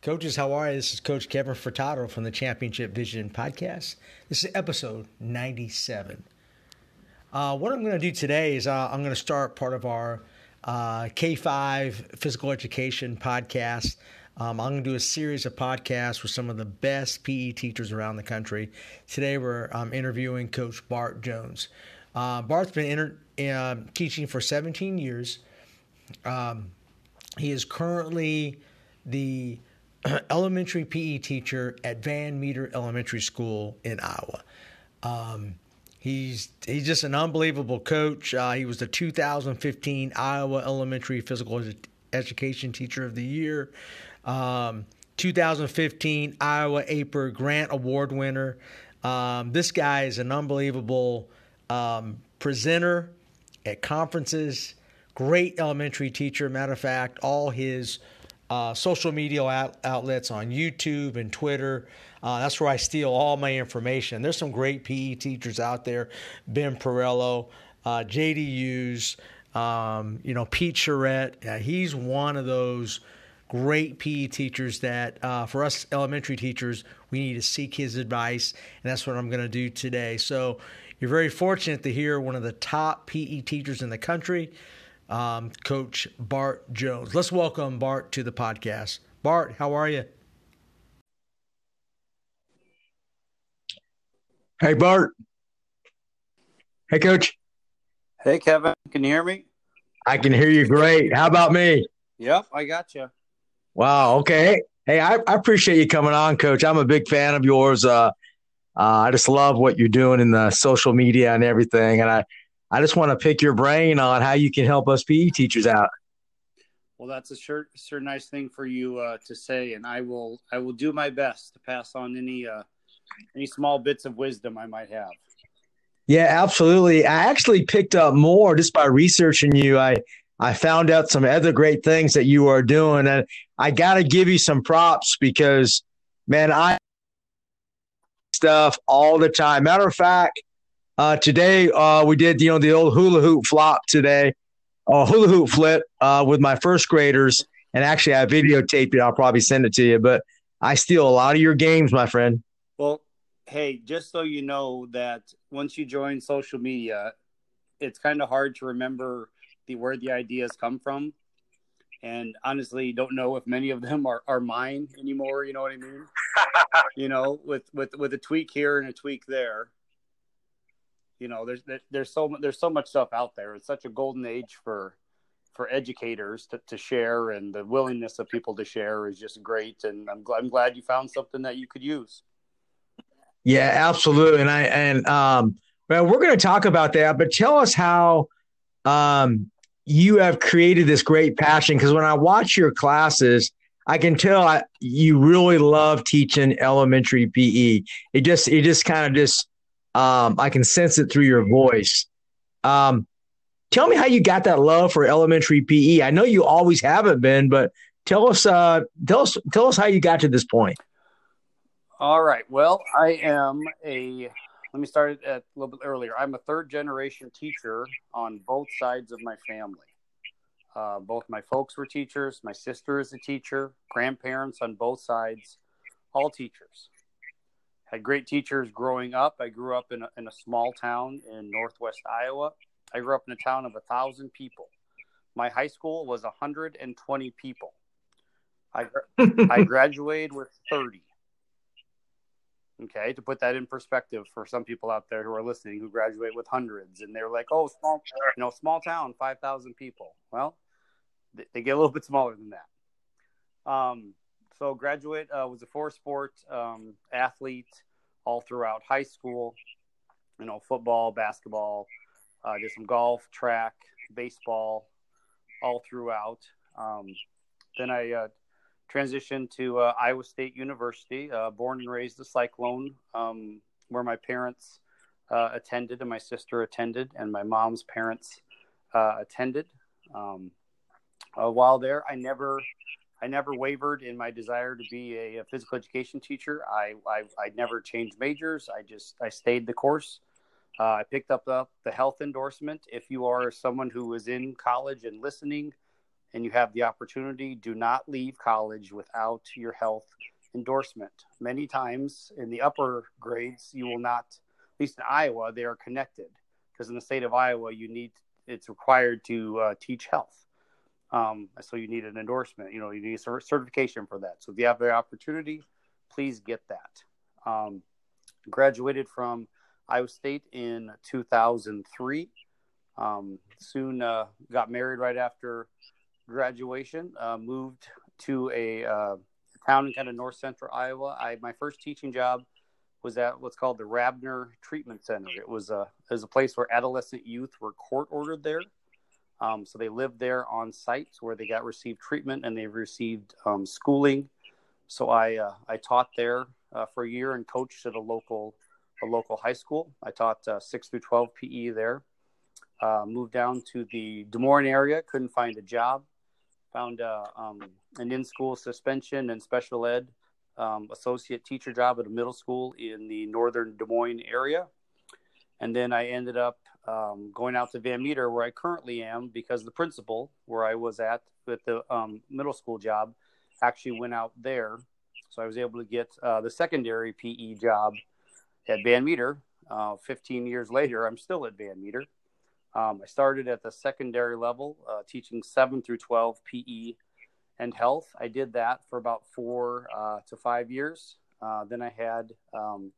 Coaches, how are you? This is Coach Kevin Furtado from the Championship Vision Podcast. This is episode 97. Uh, what I'm going to do today is uh, I'm going to start part of our uh, K5 physical education podcast. Um, I'm going to do a series of podcasts with some of the best PE teachers around the country. Today, we're um, interviewing Coach Bart Jones. Uh, Bart's been inter- uh, teaching for 17 years. Um, he is currently the elementary PE teacher at Van Meter Elementary School in Iowa. Um, he's he's just an unbelievable coach. Uh, he was the 2015 Iowa Elementary Physical Education Teacher of the Year. Um, 2015 Iowa APER Grant Award winner. Um, this guy is an unbelievable um, presenter at conferences. Great elementary teacher. Matter of fact, all his uh, social media out- outlets on YouTube and Twitter. Uh, that's where I steal all my information. There's some great PE teachers out there. Ben Pirillo, uh, JD Hughes, um, you know, Pete Charette. he's one of those great PE teachers that uh, for us elementary teachers, we need to seek his advice. And that's what I'm going to do today. So you're very fortunate to hear one of the top PE teachers in the country um, Coach Bart Jones. Let's welcome Bart to the podcast. Bart, how are you? Hey, Bart. Hey, Coach. Hey, Kevin. Can you hear me? I can hear you great. How about me? Yep, I got you. Wow. Okay. Hey, I, I appreciate you coming on, Coach. I'm a big fan of yours. Uh, uh, I just love what you're doing in the social media and everything, and I I just want to pick your brain on how you can help us PE teachers out. Well, that's a sure, sure nice thing for you uh, to say, and I will I will do my best to pass on any uh, any small bits of wisdom I might have. Yeah, absolutely. I actually picked up more just by researching you. I I found out some other great things that you are doing, and I got to give you some props because, man, I stuff all the time. Matter of fact, uh, today uh, we did you know the old hula hoop flop today, uh, hula hoop flip uh, with my first graders, and actually I videotaped it. I'll probably send it to you, but I steal a lot of your games, my friend. Well, hey, just so you know that once you join social media, it's kind of hard to remember the where the ideas come from. And honestly don't know if many of them are, are mine anymore you know what i mean? You know with with with a tweak here and a tweak there you know there's there's so there's so much stuff out there. It's such a golden age for for educators to, to share and the willingness of people to share is just great. And I'm glad I'm glad you found something that you could use. Yeah absolutely. And I and um well we're going to talk about that but tell us how um you have created this great passion. Because when I watch your classes I can tell I, you really love teaching elementary PE. It just it just kind of just um, I can sense it through your voice. Um, tell me how you got that love for elementary PE. I know you always haven't been, but tell us, uh, tell us, tell us how you got to this point. All right. Well, I am a. Let me start at a little bit earlier. I'm a third generation teacher on both sides of my family. Uh, both my folks were teachers. My sister is a teacher. Grandparents on both sides, all teachers had great teachers growing up. I grew up in a, in a small town in northwest Iowa. I grew up in a town of a thousand people. My high school was 120 people. I, I graduated with 30. Okay, to put that in perspective for some people out there who are listening who graduate with hundreds and they're like, oh, small, you know, small town, 5,000 people. Well, they, they, get a little bit smaller than that. Um, so graduate uh, was a four sport um, athlete all throughout high school. You know, football, basketball, uh, did some golf, track, baseball, all throughout. Um, then I uh, transitioned to uh, Iowa State University, uh, born and raised a Cyclone, um, where my parents uh, attended and my sister attended, and my mom's parents attended. Um, while there, I never I never wavered in my desire to be a, a physical education teacher. I, I, I never changed majors. I just I stayed the course. Uh, I picked up the, the health endorsement. If you are someone who is in college and listening, and you have the opportunity, do not leave college without your health endorsement. Many times in the upper grades, you will not, at least in Iowa, they are connected because in the state of Iowa, you need it's required to uh, teach health. Um, so you need an endorsement. You know, you need a certification for that. So if you have the opportunity, please get that. Um, graduated from Iowa State in 2003. Um, soon uh, got married right after graduation. Uh, moved to a uh, town in kind of north central Iowa. I my first teaching job was at what's called the Rabiner Treatment Center. It was a it was a place where adolescent youth were court ordered there. Um, so they lived there on site where they got received treatment and they received um, schooling. So I uh, I taught there uh, for a year and coached at a local a local high school. I taught uh, six through twelve PE there. Uh, moved down to the Des Moines area. Couldn't find a job. Found uh, um, an in school suspension and special ed um, associate teacher job at a middle school in the northern Des Moines area. And then I ended up um, going out to Van Meter, where I currently am, because the principal, where I was at with the um, middle school job, actually went out there. So I was able to get uh, the secondary PE job at Van Meter. Uh, 15 years later, I'm still at Van Meter. Um, I started at the secondary level, uh, teaching 7 through 12 PE and health. I did that for about four uh, to five years. Uh, then I had um,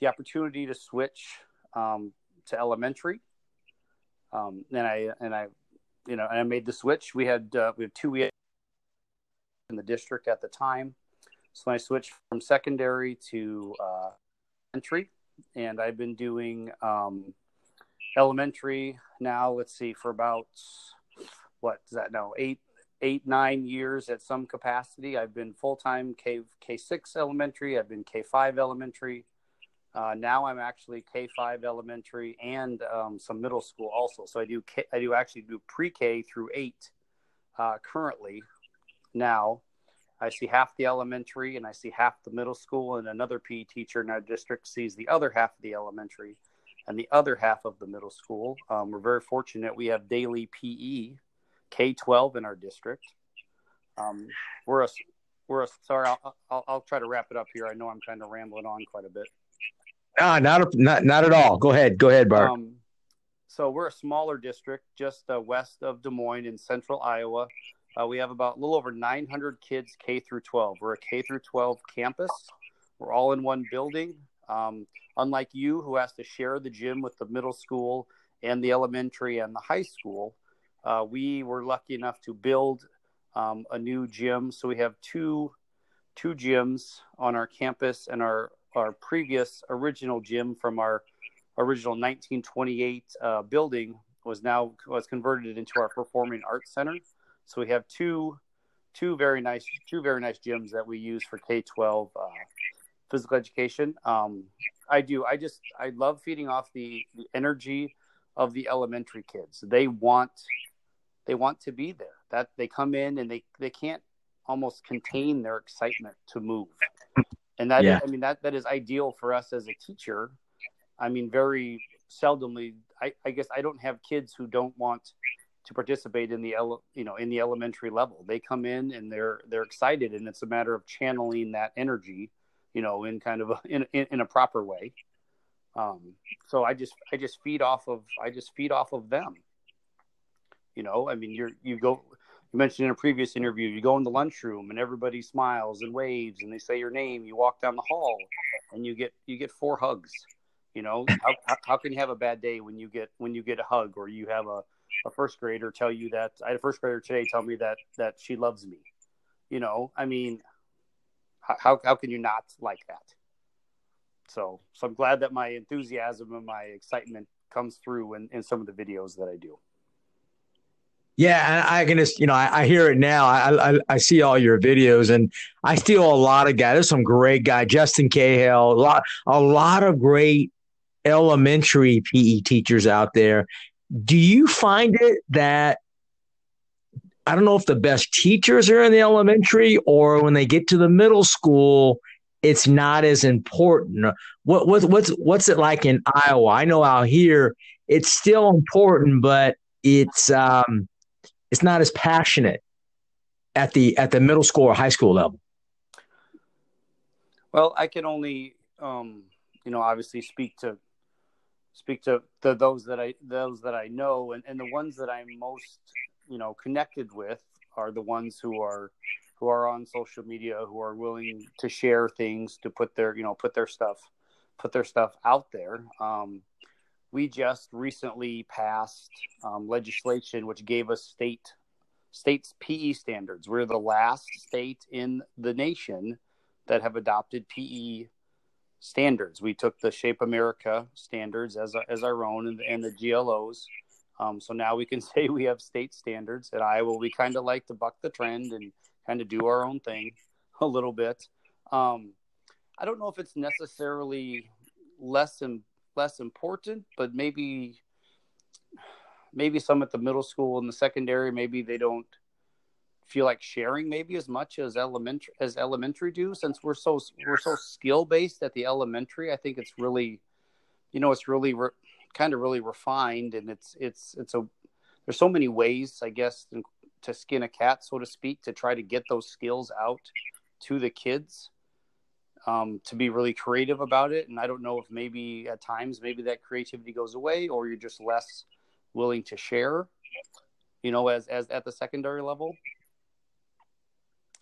the opportunity to switch um, to elementary. Um, and I and I, you know, and I made the switch. We had uh, we had two in the district at the time, so I switched from secondary to uh, elementary, and I've been doing um, elementary now. Let's see, for about what is that now? Eight eight nine years at some capacity. I've been full time K K six elementary. I've been K five elementary. Uh, now I'm actually K five elementary and um, some middle school also. So I do K, I do actually do pre K through eight uh, currently. Now I see half the elementary and I see half the middle school, and another PE teacher in our district sees the other half of the elementary and the other half of the middle school. Um, we're very fortunate we have daily PE K twelve in our district. Um, we're a we're a sorry. I'll, I'll, I'll try to wrap it up here. I know I'm kind of rambling on quite a bit. Ah, not not not at all. Go ahead. Go ahead, Bart. Um, so we're a smaller district, just uh, west of Des Moines in central Iowa. Uh, we have about a little over 900 kids K through 12. We're a K through 12 campus. We're all in one building. Um, unlike you, who has to share the gym with the middle school and the elementary and the high school, uh, we were lucky enough to build um, a new gym. So we have two two gyms on our campus, and our our previous original gym from our original 1928 uh, building was now was converted into our performing arts center. So we have two two very nice two very nice gyms that we use for K twelve uh, physical education. Um, I do. I just I love feeding off the, the energy of the elementary kids. They want they want to be there. That they come in and they they can't almost contain their excitement to move. And that yeah. is, I mean that that is ideal for us as a teacher. I mean very seldomly I, I guess I don't have kids who don't want to participate in the ele- you know in the elementary level. They come in and they're they're excited and it's a matter of channeling that energy, you know, in kind of a, in, in, in a proper way. Um, so I just I just feed off of I just feed off of them. You know, I mean, you're you go. You mentioned in a previous interview, you go in the lunchroom and everybody smiles and waves and they say your name. You walk down the hall and you get you get four hugs. You know, how, how can you have a bad day when you get when you get a hug or you have a, a first grader tell you that I had a first grader today tell me that that she loves me. You know, I mean, how how can you not like that? So so I'm glad that my enthusiasm and my excitement comes through in, in some of the videos that I do. Yeah, I can just, you know, I, I hear it now. I, I, I see all your videos, and I feel a lot of guys. There's some great guy, Justin Cahill, a lot, a lot of great elementary PE teachers out there. Do you find it that I don't know if the best teachers are in the elementary or when they get to the middle school, it's not as important. What, what what's what's it like in Iowa? I know out here it's still important, but it's um it's not as passionate at the at the middle school or high school level? Well, I can only, um, you know, obviously speak to speak to, those that I those that I know, and, and the ones that I'm most, you know, connected with are the ones who are who are on social media, who are willing to share things, to put their, you know, put their stuff, put their stuff out there. Um, we just recently passed um, legislation which gave us state states PE standards. We're the last state in the nation that have adopted PE standards. We took the Shape America standards as, as our own and, and the GLOs. Um, so now we can say we have state standards. At Iowa, we kind of like to buck the trend and kind of do our own thing a little bit. Um, I don't know if it's necessarily less and less important, but maybe maybe some at the middle school and the secondary, maybe they don't feel like sharing maybe as much as elementary as elementary do since we're so we're so skill based at the elementary. I think it's really you know it's really re- kind of really refined and it's it's it's a there's so many ways i guess to skin a cat so to speak to try to get those skills out to the kids um, to be really creative about it. And i don't know if maybe at times maybe that creativity goes away or you're just less willing to share you know as as at the secondary level.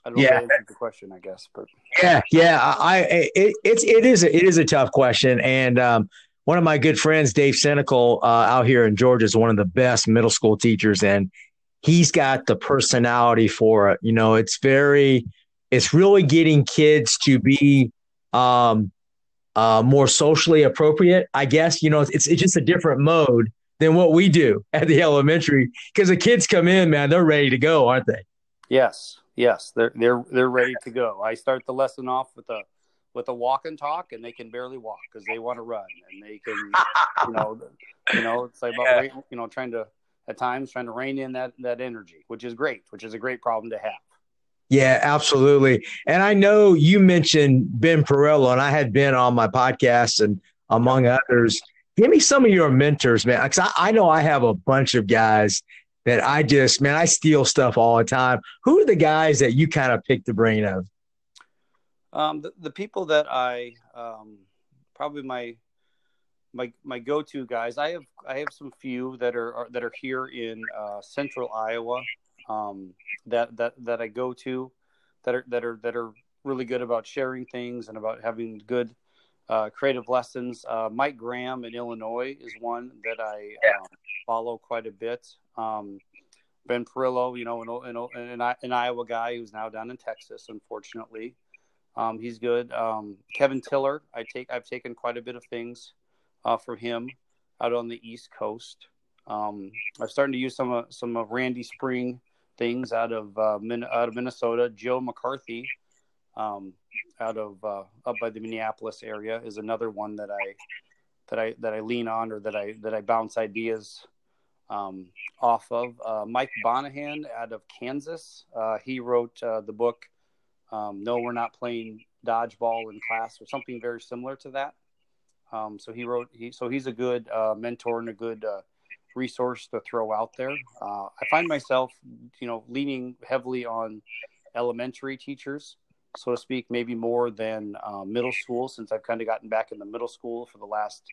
I don't yeah. know if the question, I guess, but. Yeah, yeah, I it, it's it is a, it is a tough question, and um, one of my good friends, Dave Cynical, uh, out here in Georgia, is one of the best middle school teachers, and he's got the personality for it. You know, it's very, it's really getting kids to be um, uh, more socially appropriate. I guess you know, it's it's just a different mode than what we do at the elementary because the kids come in, man, they're ready to go, aren't they? Yes, yes, they're they're they're ready to go. I start the lesson off with a with a walk and talk, and they can barely walk because they want to run, and they can, you know, you know, it's like about you know trying to at times trying to rein in that that energy, which is great, which is a great problem to have. Yeah, absolutely. And I know you mentioned Ben Pirillo, and I had been on my podcast, and among others. Give me some of your mentors, man, because I, I know I have a bunch of guys that I just, man, I steal stuff all the time. Who are the guys that you kind of pick the brain of? Um, the, the people that I, um, probably my, my, my go-to guys. I have, I have some few that are, are that are here in uh, central Iowa um, that, that, that I go to that are, that are, that are really good about sharing things and about having good uh, creative lessons. Uh, Mike Graham in Illinois is one that I yeah. um, follow quite a bit. Um, ben Pirillo, you know, an, an, an, an, Iowa guy who's now down in Texas, unfortunately. Um, he's good. Um, Kevin Tiller, I take I've taken quite a bit of things uh, from him out on the East Coast. Um, I'm starting to use some of some of Randy Spring things out of uh, Min- out of Minnesota. Joe McCarthy, um, out of uh, up by the Minneapolis area, is another one that I that I that I lean on or that I that I bounce ideas um, off of. Uh, Mike Bonahan out of Kansas. Uh, he wrote uh, the book um, "No, We're Not Playing Dodgeball in Class" or something very similar to that. Um, so he wrote. He, so he's a good uh, mentor and a good resource to throw out there. Uh, I find myself, you know, leaning heavily on elementary teachers, so to speak, maybe more than middle school, since I've kind of gotten back in the middle school for the last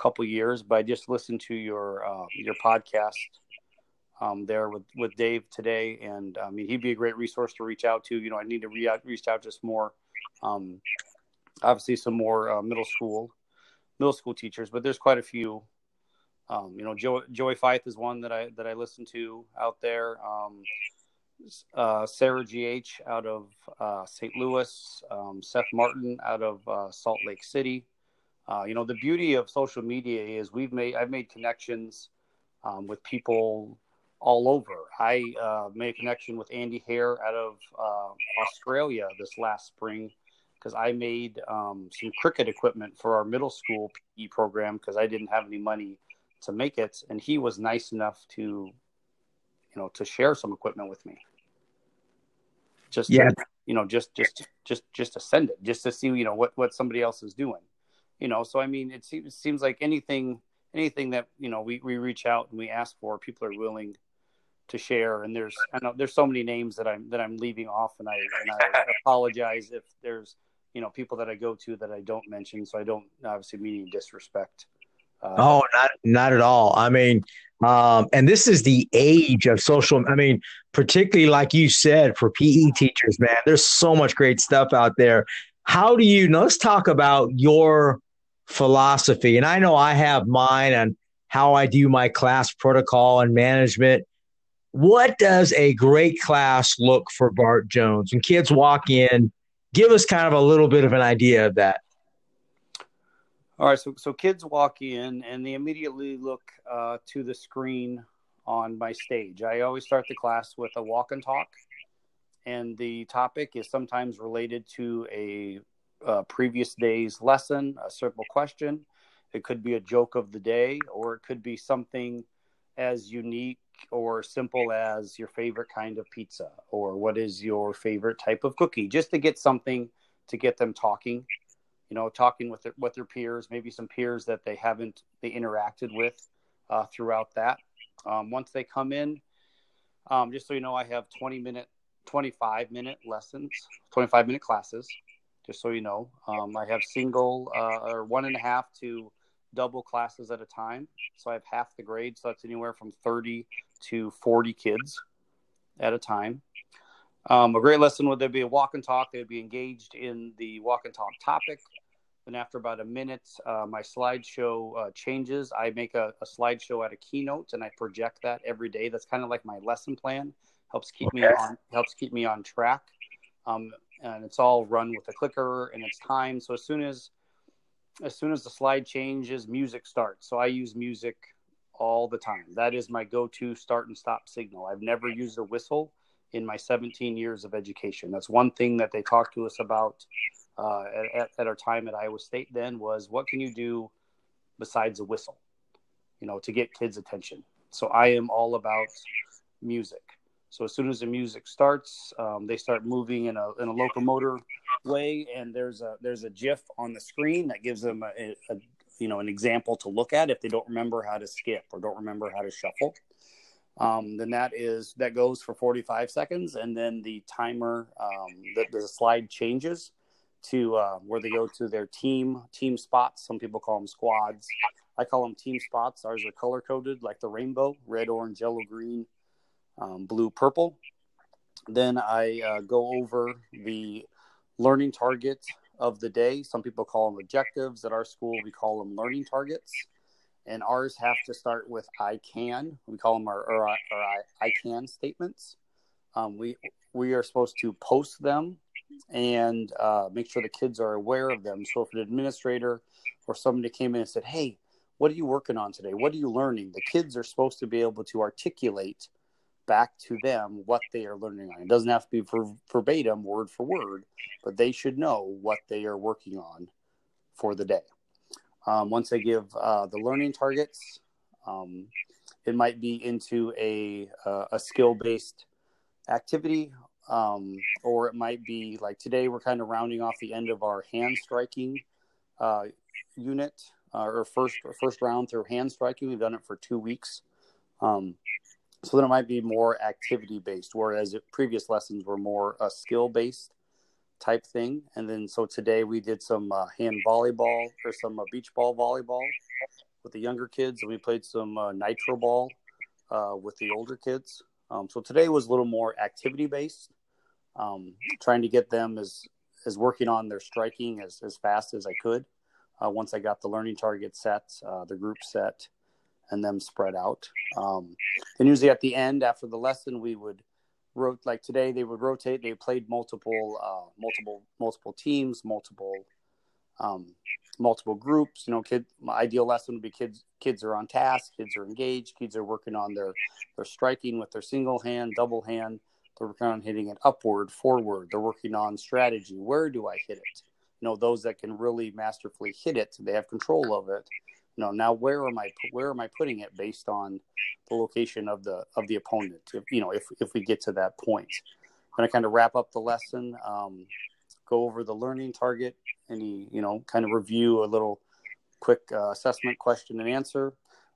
couple years, but I just listened to your uh, your podcast um, there with with Dave today, and I mean he'd be a great resource to reach out to. You know, I need to re- reach out just more, um, obviously some more uh, middle school middle school teachers, but there's quite a few. Um, you know, jo- Joey Feith is one that I that I listen to out there. Um, uh, Sarah GH out of uh, St. Louis, um, Seth Martin out of uh, Salt Lake City. Uh, you know, the beauty of social media is we've made I've made connections um, with people all over. I uh, made a connection with Andy Hare out of uh, Australia this last spring because I made um, some cricket equipment for our middle school PE program because I didn't have any money to make it, and he was nice enough to, you know, to share some equipment with me. Just yeah. To, you know, just just just just to send it, just to see you know what what somebody else is doing you know so i mean it seems, seems like anything anything that you know we, we reach out and we ask for people are willing to share. And there's I know there's so many names that I'm that I'm leaving off, and I and I apologize if there's you know people that I go to that I don't mention, so I don't obviously mean disrespect. Uh, oh, not not at all. I mean, um, and this is the age of social. I mean, particularly like you said, for PE teachers, man, there's so much great stuff out there. How do you? Know? Let's talk about your philosophy. And I know I have mine on how I do my class protocol and management. What does a great class look for Bart Jones? When kids walk in, give us kind of a little bit of an idea of that. All right, so so kids walk in and they immediately look uh, to the screen on my stage. I always start the class with a walk and talk, and the topic is sometimes related to a, a previous day's lesson, a simple question. It could be a joke of the day, or it could be something as unique or simple as your favorite kind of pizza, or what is your favorite type of cookie, just to get something to get them talking you know, talking with their, with their peers, maybe some peers that they haven't they interacted with uh, throughout that. Um, once they come in, um, just so you know, I have 20 minute, 25 minute lessons, 25 minute classes. Just so you know, um, I have single uh, or one and a half to double classes at a time. So I have half the grade. So that's anywhere from 30 to 40 kids at a time. Um, a great lesson would there be a walk and talk. They would be engaged in the walk and talk topic. And after about a minute, uh, my slideshow uh, changes. I make a, a slideshow at a keynote and I project that every day. That's kind of like my lesson plan. Helps keep okay. me on helps keep me on track. Um, and it's all run with a clicker and it's time. So as soon as as soon as the slide changes, music starts. So I use music all the time. That is my go-to start and stop signal. I've never used a whistle in my 17 years of education. That's one thing that they talked to us about uh, at, at, our time at Iowa State then was what can you do besides a whistle, you know, to get kids' attention. So I am all about music. So as soon as the music starts, um, they start moving in a in a locomotor way, and there's a there's a GIF on the screen that gives them a, a you know an example to look at if they don't remember how to skip or don't remember how to shuffle um, then that is that goes for 45 seconds and then the timer um, the, the slide changes to uh, where they go to their team team spots. Some people call them squads. I call them team spots. Ours are color coded like the rainbow red orange yellow green um, blue purple. Then i uh, go over the learning target of the day. Some people call them objectives. At our school we call them learning targets and ours have to start with I can. We call them our, our I, I can statements. Um, we we are supposed to post them and uh, make sure the kids are aware of them. So if an administrator or somebody came in and said, "Hey, what are you working on today? What are you learning?" The kids are supposed to be able to articulate back to them what they are learning on. It doesn't have to be ver- verbatim, word for word, but they should know what they are working on for the day. Um, once they give uh, the learning targets, um, it might be into a, uh, a skill based activity, um, or it might be like today we're kind of rounding off the end of our hand striking uh, unit uh, or first first round through hand striking. We've done it for two weeks. Um, so then it might be more activity based, whereas previous lessons were more uh, skill based type thing. And then so today we did some uh, hand volleyball or some uh, beach ball volleyball with the younger kids, and we played some uh, nitro ball uh, with the older kids. Um, so today was a little more activity based, um, trying to get them as as working on their striking as, as fast as I could. Uh, once I got the learning target set, uh, the group set, and them spread out. Um, and usually at the end, after the lesson, we would wrote like today they would rotate they played multiple uh, multiple multiple teams multiple um, multiple groups you know kid my ideal lesson would be kids kids are on task kids are engaged kids are working on their their striking with their single hand double hand they're working on hitting it upward forward they're working on strategy where do i hit it? You know those that can really masterfully hit it they have control of it you know now where am i where am i putting it based on the location of the of the opponent if, you know if if we get to that point i'm going to kind of wrap up the lesson um, go over the learning target any you know kind of review a little quick uh, assessment question and answer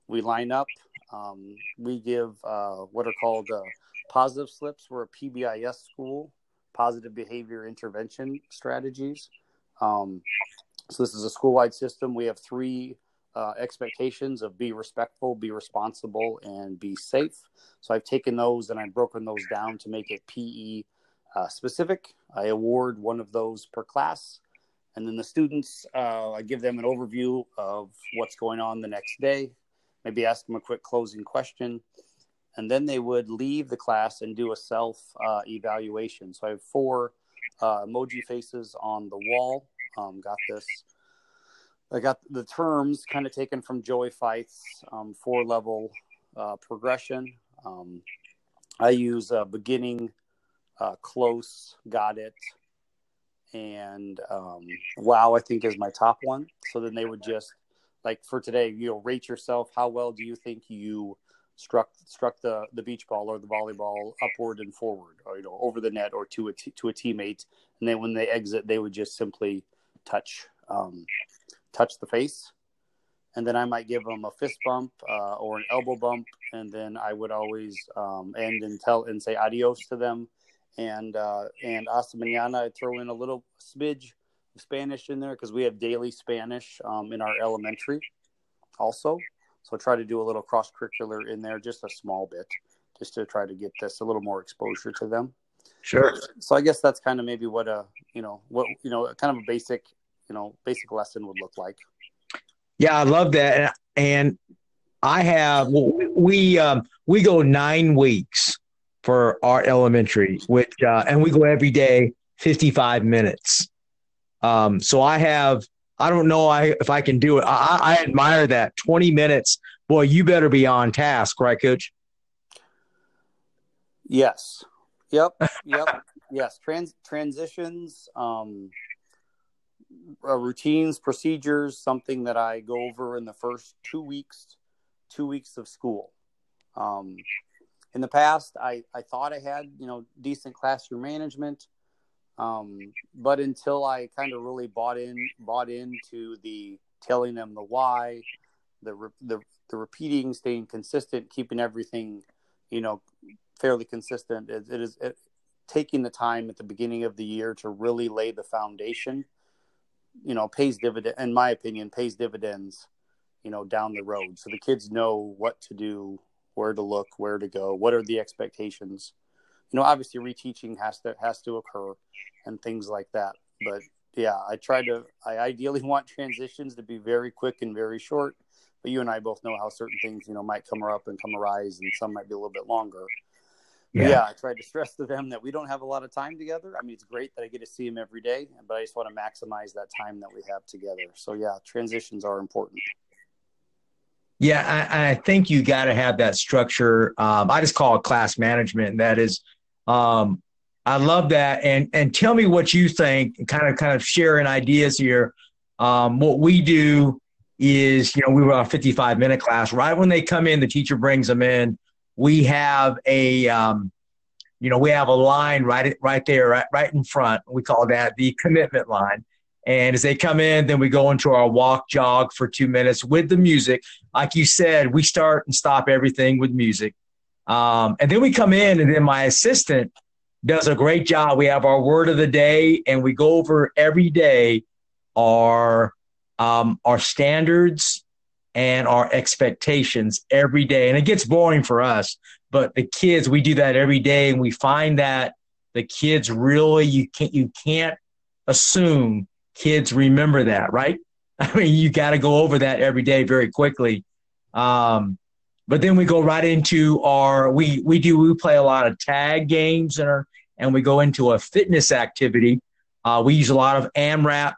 we line up Um, we give uh, what are called uh, positive slips. We're a PBIS school, positive behavior intervention strategies. Um, so this is a school-wide system. We have three uh, expectations of be respectful, be responsible, and be safe. So I've taken those and I've broken those down to make it PE uh, specific. I award one of those per class. And then the students, uh, I give them an overview of what's going on the next day, maybe ask them a quick closing question. And then they would leave the class and do a self uh, evaluation. So I have four uh, emoji faces on the wall. Um, got this. I got the terms kind of taken from Joey Feith's um, four level uh, progression. Um, I use beginning, uh, close, got it, and um, wow i think is my top one. So then they would just like for today you know rate yourself. How well do you think you struck struck the the beach ball or the volleyball upward and forward or you know over the net or to a t- to a teammate? And then when they exit they would just simply touch um, touch the face and then I might give them a fist bump uh, or an elbow bump, and then I would always um, end and tell and say adios to them, and uh, and hasta mañana. I throw in a little smidge of Spanish in there because we have daily Spanish um, in our elementary, also. So I try to do a little cross curricular in there, just a small bit, just to try to get this a little more exposure to them. Sure. So I guess that's kind of maybe what a you know what you know kind of a basic you know basic lesson would look like. Yeah, I love that, and I have we um, we go nine weeks for our elementary, which uh, and we go every day, fifty five minutes. Um, so I have I don't know I, if I can do it. I, I admire that twenty minutes. Boy, you better be on task, right, Coach? Yes. Yep. Yep. yes. Trans transitions, um, uh, routines, procedures, something that I go over in the first two weeks, two weeks of school. Um, in the past, I, I thought I had, you know, decent classroom management. Um, but until I kind of really bought in, bought into the telling them the why, the, the, the repeating, staying consistent, keeping everything, you know, fairly consistent. it, it is it, taking the time at the beginning of the year to really lay the foundation, you know, pays dividend, in my opinion, pays dividends, you know, down the road. So the kids know what to do where to look, where to go, what are the expectations. You know, obviously reteaching has to has to occur and things like that. But yeah, I try to I ideally want transitions to be very quick and very short. But you and I both know how certain things, you know, might come up and come arise and some might be a little bit longer. Yeah. yeah, I tried to stress to them that we don't have a lot of time together. I mean, it's great that I get to see them every day, but I just want to maximize that time that we have together. So, yeah, transitions are important. Yeah, I, I think you got to have that structure. Um, I just call it class management. And that is, um, I love that. And and tell me what you think. Kind of kind of sharing ideas here. Um, what we do is, you know, we were a 55 minute class. Right when they come in, the teacher brings them in. We have a, um, you know, we have a line right right there, right right in front. We call that the commitment line. And as they come in, then we go into our walk jog for two minutes with the music. Like you said, we start and stop everything with music. Um, and then we come in, and then my assistant does a great job. We have our word of the day, and we go over every day our um, our standards and our expectations every day. And it gets boring for us, but the kids, we do that every day, and we find that the kids really you can't you can't assume kids remember that, right? I mean, you got to go over that every day very quickly. Um, but then we go right into our we we do we play a lot of tag games and our, and we go into a fitness activity. Uh, we use a lot of AMRAP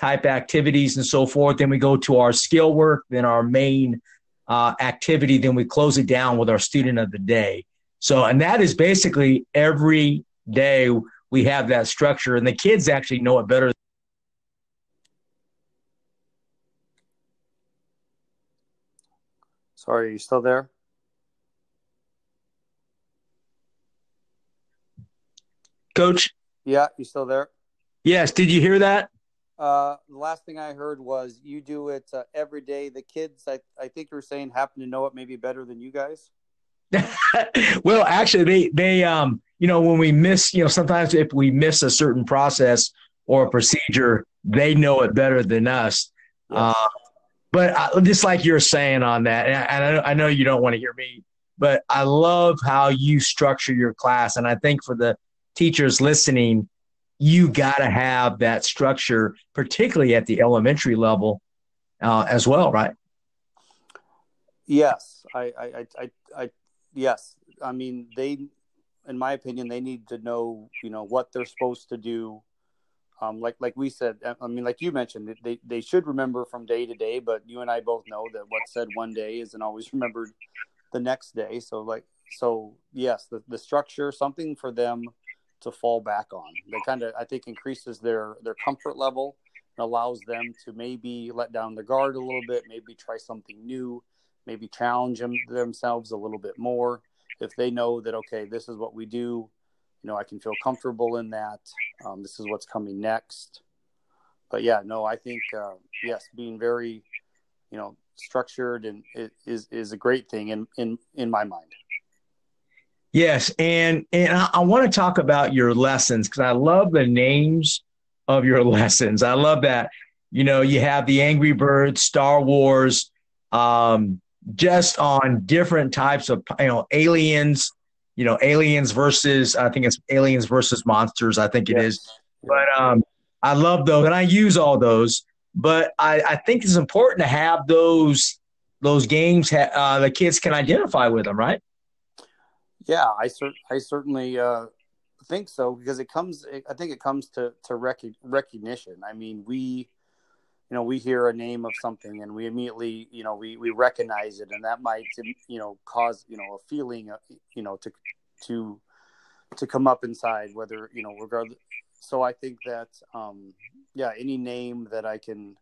type activities and so forth. Then we go to our skill work, then our main uh, activity. Then we close it down with our student of the day. So, and that is basically every day we have that structure, and the kids actually know it better Sorry, are you still there? Coach? Yeah, you still there? Yes. Did you hear that? Uh, the last thing I heard was you do it uh, every day. The kids, I, I think you're saying, happen to know it maybe better than you guys. well, actually, they they um you know when we miss you know sometimes if we miss a certain process or a procedure, they know it better than us. Uh, but I, just like you're saying on that, and I, I know you don't want to hear me, but I love how you structure your class, and I think for the teachers listening, you got to have that structure, particularly at the elementary level, uh, as well, right? Yes, I, I, I, I, yes. I mean, they, in my opinion, they need to know, you know, what they're supposed to do. Um, like, like we said, I mean, like you mentioned, they, they should remember from day to day, but you and I both know that what's said one day isn't always remembered the next day. So, like, so yes, the, the structure, something for them to fall back on. That kind of, I think, increases their their comfort level and allows them to maybe let down the guard a little bit, maybe try something new, maybe challenge them, themselves a little bit more. If they know that okay, this is what we do, you know, I can feel comfortable in that. Um, this is what's coming next. But yeah, no, I think uh, yes, being very, you know, structured and is is a great thing in in in my mind. Yes, and and I, I want to talk about your lessons because I love the names of your lessons. I love that. You know, you have the Angry Birds, Star Wars, um, just on different types of you know aliens. You know, aliens versus I think it's aliens versus monsters. I think it yes. is. But um, I love those, and I use all those. But I, I think it's important to have those those games. Ha- uh, the kids can identify with them, right? Yeah, I cer- I certainly uh, think so because it comes. I think it comes to to rec- recognition. I mean, we, you know, we hear a name of something and we immediately, you know, we we recognize it, and that might, you know, cause you know a feeling, uh, you know, to to to come up inside, whether you know, regardless. So I think that, um, yeah, any name that I can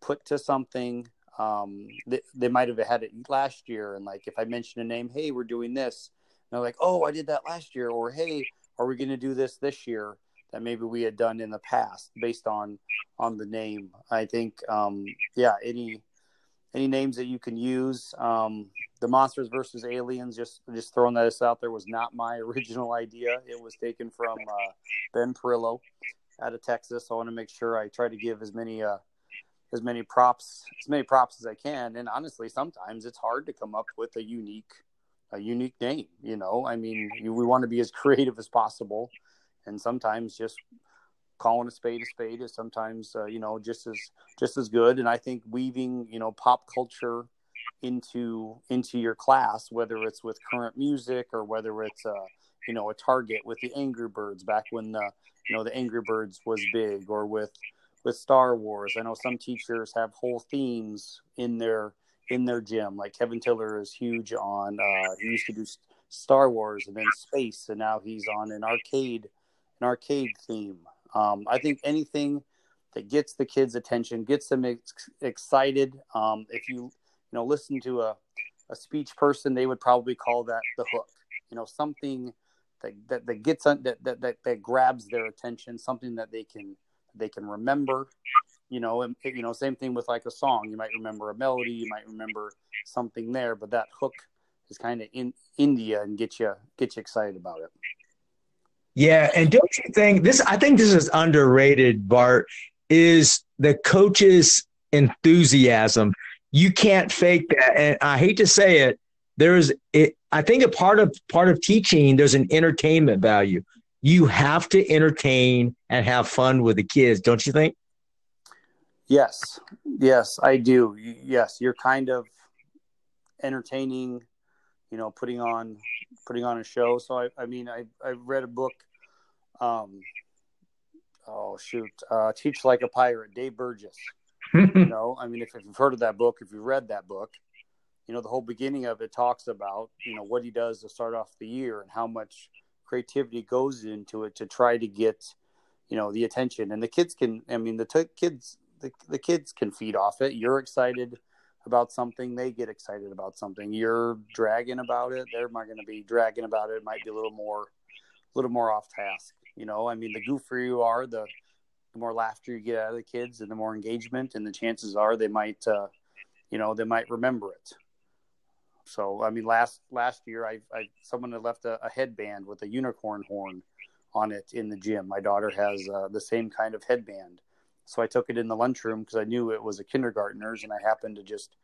put to something um, they, they might have had it last year and like if i mention a name hey we're doing this like, oh, I did that last year, or hey, are we going to do this this year that maybe we had done in the past based on on the name? I think, um, yeah, any any names that you can use. Um, the monsters versus aliens, just just throwing this out there, was not my original idea. It was taken from uh, Ben Pirillo out of Texas. I want to make sure I try to give as many uh, as many props as many props as I can. And honestly, sometimes it's hard to come up with a unique a unique name. You know, I mean, you, we want to be as creative as possible, and sometimes just calling a spade a spade is sometimes uh, you know just as just as good. And I think weaving you know pop culture into into your class, whether it's with current music or whether it's uh, you know a target with the Angry Birds back when the you know the Angry Birds was big, or with with Star Wars. I know some teachers have whole themes in their in their gym. Like Kevin Tiller is huge on. Uh, he used to do Star Wars and then space, and now he's on an arcade, an arcade theme. Um, I think anything that gets the kids' attention, gets them ex- excited. Um, if you you know listen to a a speech person, they would probably call that the hook. You know, something that that, that gets that, that that that grabs their attention, something that they can they can remember you know and you know same thing with like a song. You might remember a melody you might remember something there but that hook is kind of in india and get you get you excited about it. Yeah and don't you think this i think this is underrated bart is the coach's enthusiasm. You can't fake that and i hate to say it there's it i think a part of part of teaching there's an entertainment value. You have to entertain and have fun with the kids don't you think Yes, yes, I do. Yes, you're kind of entertaining, you know, putting on putting on a show. So I, I mean, I I read a book. Um, oh shoot, uh, Teach Like a Pirate, Dave Burgess. you know, I mean, if, if you've heard of that book, if you've read that book, you know, the whole beginning of it talks about you know what he does to start off the year and how much creativity goes into it to try to get you know the attention and the kids can i mean the t- kids the, the kids can feed off it. You're excited about something, they get excited about something. You're dragging about it, they're not going to be dragging about it. It might be a little more, a little more off task. You know, I mean, the goofier you are, the the more laughter you get out of the kids and the more engagement and the chances are they might uh, you know they might remember it so i mean last last year i, I someone had left a, a headband with a unicorn horn on it in the gym my daughter has uh, the same kind of headband so i took it in the lunchroom because i knew it was a kindergartner's and i happened to just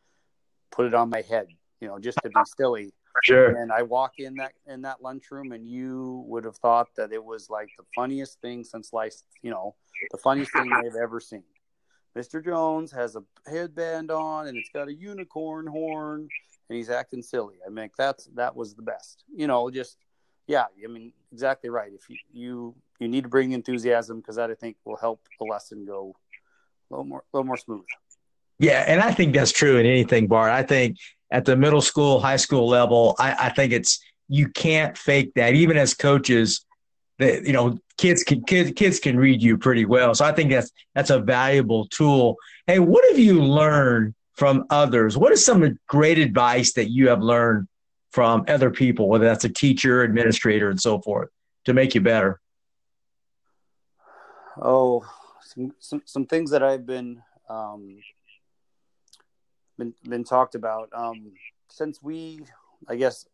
put it on my head you know just to be silly Sure. and I walk in that in that lunchroom, and you would have thought that it was like the funniest thing since life, you know, the funniest thing I've ever seen. Mr. Jones has a headband on, and it's got a unicorn horn, and he's acting silly. I mean, that's that was the best. You know, just yeah. I mean, exactly right. If you you, you need to bring enthusiasm because that I think will help the lesson go a little more a little more smooth. Yeah, and I think that's true in anything, Bart. I think at the middle school, high school level, I, I think it's you can't fake that. Even as coaches, that you know, kids can kids kids can read you pretty well. So I think that's that's a valuable tool. Hey, what have you learned from others? What is some great advice that you have learned from other people, whether that's a teacher, administrator, and so forth, to make you better? Oh, some some, some things that I've been um, been been talked about. Um, since we, I guess,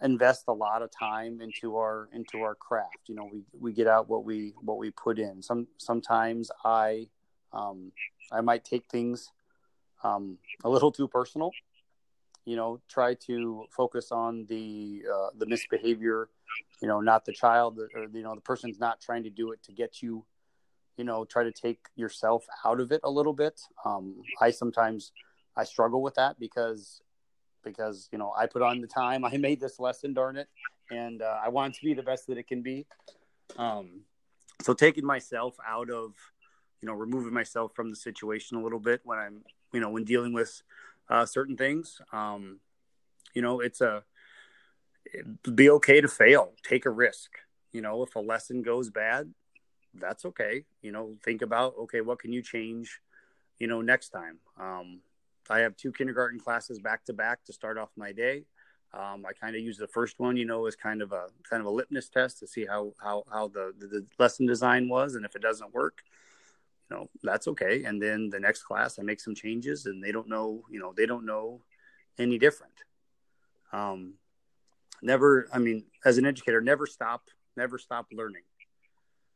invest a lot of time into our into our craft. You know, we we get out what we what we put in. Some sometimes I um, I might take things um, a little too personal. You know, try to focus on the uh, the misbehavior. You know, not the child or you know the person's not trying to do it to get you. You know, try to take yourself out of it a little bit. Um, I sometimes I struggle with that because because you know I put on the time. I made this lesson, darn it, and uh, I want it to be the best that it can be. Um, so taking myself out of you know removing myself from the situation a little bit when I'm you know when dealing with uh, certain things. Um, you know, it's a be okay to fail, take a risk. You know, if a lesson goes bad, that's okay. You know, think about okay, what can you change? You know, next time. Um, I have two kindergarten classes back to back to start off my day. Um, I kind of use the first one, you know, as kind of a kind of a litmus test to see how how how the, the, the lesson design was, and if it doesn't work, you know, that's okay. And then the next class, I make some changes, and they don't know, you know, they don't know any different. Um, never, I mean, as an educator, never stop, never stop learning.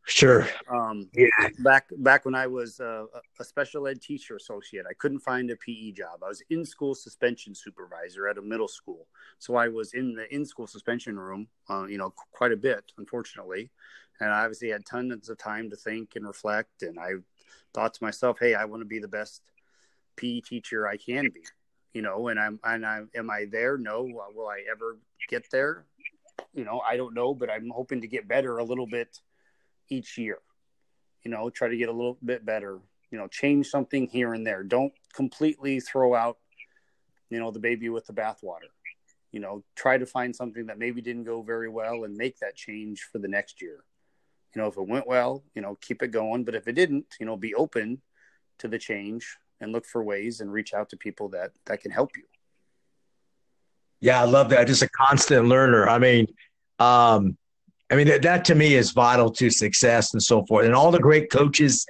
Sure. Um, Yeah. back back when I was uh, a special ed teacher associate, I couldn't find a PE job. I was in school suspension supervisor at a middle school, so I was in the in school suspension room, uh, you know, quite a bit, unfortunately, and I obviously had tons of time to think and reflect. And I thought to myself, "Hey, I want to be the best PE teacher I can be," you know. And I'm and I am am I there? No. Will I ever get there? You know, I don't know, but I'm hoping to get better a little bit each year. You know, try to get a little bit better. You know, change something here and there. Don't completely throw out, you know, the baby with the bathwater. You know, try to find something that maybe didn't go very well and make that change for the next year. You know, if it went well, you know, keep it going. But if it didn't, you know, be open to the change and look for ways and reach out to people that that can help you. Yeah, I love that. Just a constant learner. I mean, um, I mean that, that to me is vital to success and so forth. And all the great coaches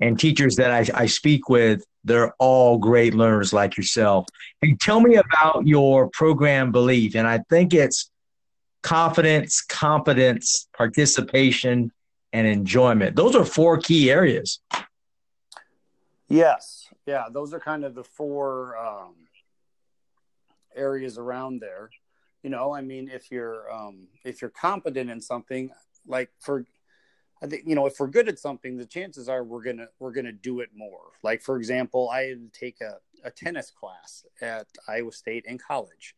and teachers that I, I speak with, they're all great learners like yourself. And tell me about your program belief. And I think it's confidence, competence, participation, and enjoyment. Those are four key areas. Yes, yeah, those are kind of the four um, areas around there. You know, I mean, if you're um, if you're competent in something, like for, I think you know, if we're good at something, the chances are we're gonna we're gonna do it more. Like for example, I had to take a, a tennis class at Iowa State in college.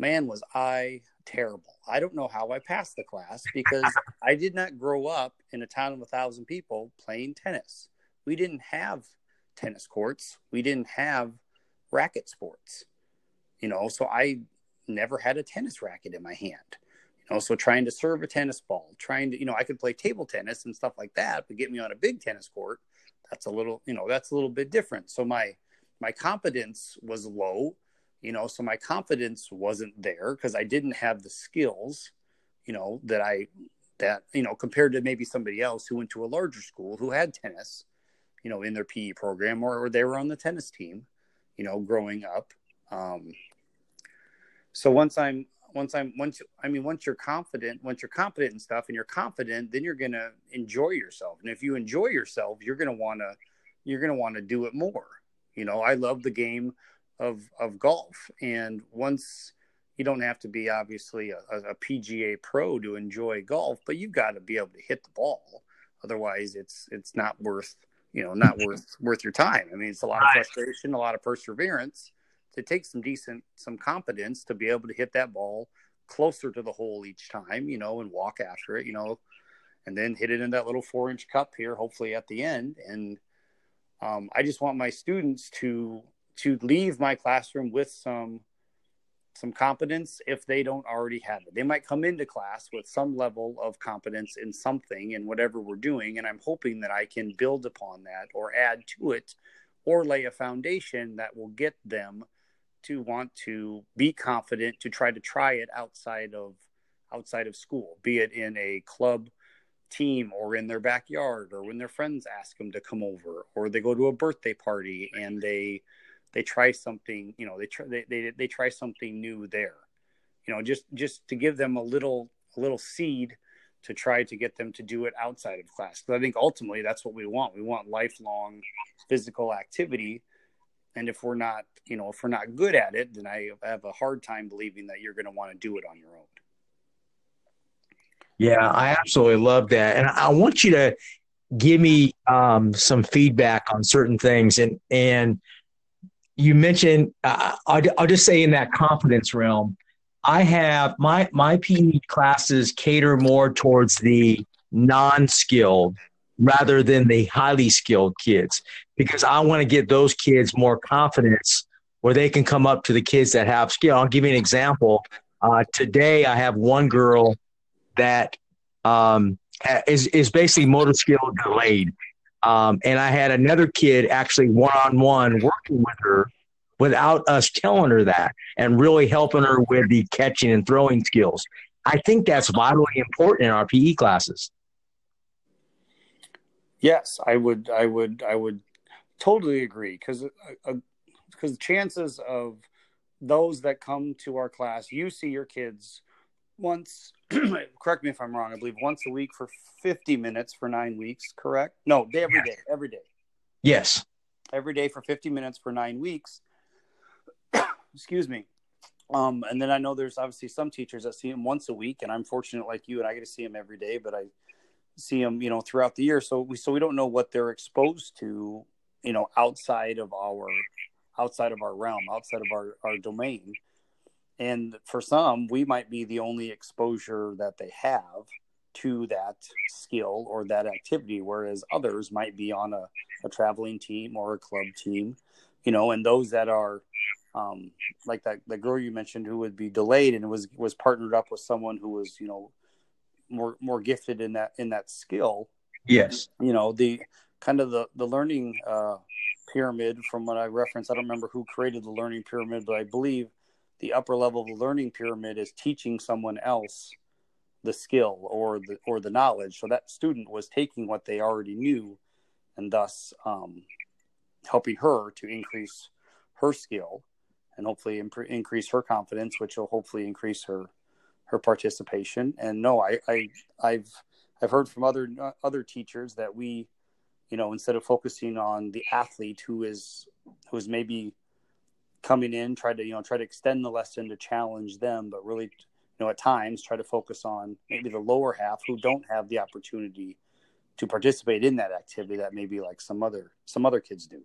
Man, was I terrible. I don't know how I passed the class because I did not grow up in a town of a thousand people playing tennis. We didn't have tennis courts. We didn't have racket sports. You know, so I never had a tennis racket in my hand. You know, so trying to serve a tennis ball, trying to, you know, I could play table tennis and stuff like that, but get me on a big tennis court, that's a little, you know, that's a little bit different. So my my confidence was low, you know, so my confidence wasn't there because I didn't have the skills, you know, that I that you know compared to maybe somebody else who went to a larger school who had tennis you know in their pe program or, or they were on the tennis team you know growing up. Um, so once i'm once i'm once i mean once you're confident once you're confident in stuff and you're confident then you're to enjoy yourself. And if you enjoy yourself you're want to you're want to do it more. You know i love the game of of golf and once you don't have to be obviously a, a PGA pro to enjoy golf, but you've got to be able to hit the ball. Otherwise, it's it's not worth you know not worth worth your time. I mean, it's a lot of frustration, a lot of perseverance. To take some decent some confidence to be able to hit that ball closer to the hole each time, you know, and walk after it, you know, and then hit it in that little four inch cup here, hopefully at the end. And um, I just want my students to to leave my classroom with some some competence if they don't already have it. They might come into class with some level of competence in something in whatever we're doing. And I'm hoping that I can build upon that or add to it or lay a foundation that will get them to want to be confident to try to try it outside of outside of school, be it in a club team or in their backyard or when their friends ask them to come over or they go to a birthday party and they they try something you know they try they, they, they try something new there. You know just just to give them a little a little seed to try to get them to do it outside of class. Because i think ultimately that's what we want. We want lifelong physical activity. And if we're not you know if we're not good at it then i have a hard time believing that you're going to want to do it on your own. Yeah i absolutely love that. And i want you to give me um, some feedback on certain things. And and you mentioned uh, I'll, I'll just say in that confidence realm i have my my pe classes cater more towards the non-skilled rather than the highly skilled kids because i want to get those kids more confidence where they can come up to the kids that have skill. I'll give you an example. Uh, today i have one girl that um, is, is basically motor skill delayed um, and I had another kid actually one on one working with her without us telling her that and really helping her with the catching and throwing skills. I think that's vitally important in our PE classes. Yes, I would. I would. I would totally agree because because uh, uh chances of those that come to our class, you see your kids once correct me if I'm wrong, I believe once a week for 50 minutes for nine weeks, correct? No, day every day, every day. Yes. Every day for 50 minutes for nine weeks. Excuse me. Um, and then I know there's obviously some teachers that see him once a week, and I'm fortunate like you, and I get to see him every day, but I see him, you know, throughout the year. So we so we don't know what they're exposed to, you know, outside of our outside of our realm, outside of our, our domain and for some we might be the only exposure that they have to that skill or that activity whereas others might be on a, a traveling team or a club team you know and those that are um, like that the girl you mentioned who would be delayed and was was partnered up with someone who was you know more more gifted in that in that skill. Yes. You know the kind of the the learning uh, pyramid from what i referenced i don't remember who created the learning pyramid but i believe the upper level of the learning pyramid is teaching someone else the skill or the or the knowledge. So that student was taking what they already knew, and thus um, helping her to increase her skill and hopefully imp- increase her confidence, which will hopefully increase her her participation. And no, I, I I've I've heard from other other teachers that we, you know, instead of focusing on the athlete who is who is maybe coming in, try to you know try to extend the lesson to challenge them, but really, you know, at times try to focus on maybe the lower half who don't have the opportunity to participate in that activity that maybe like some other some other kids do.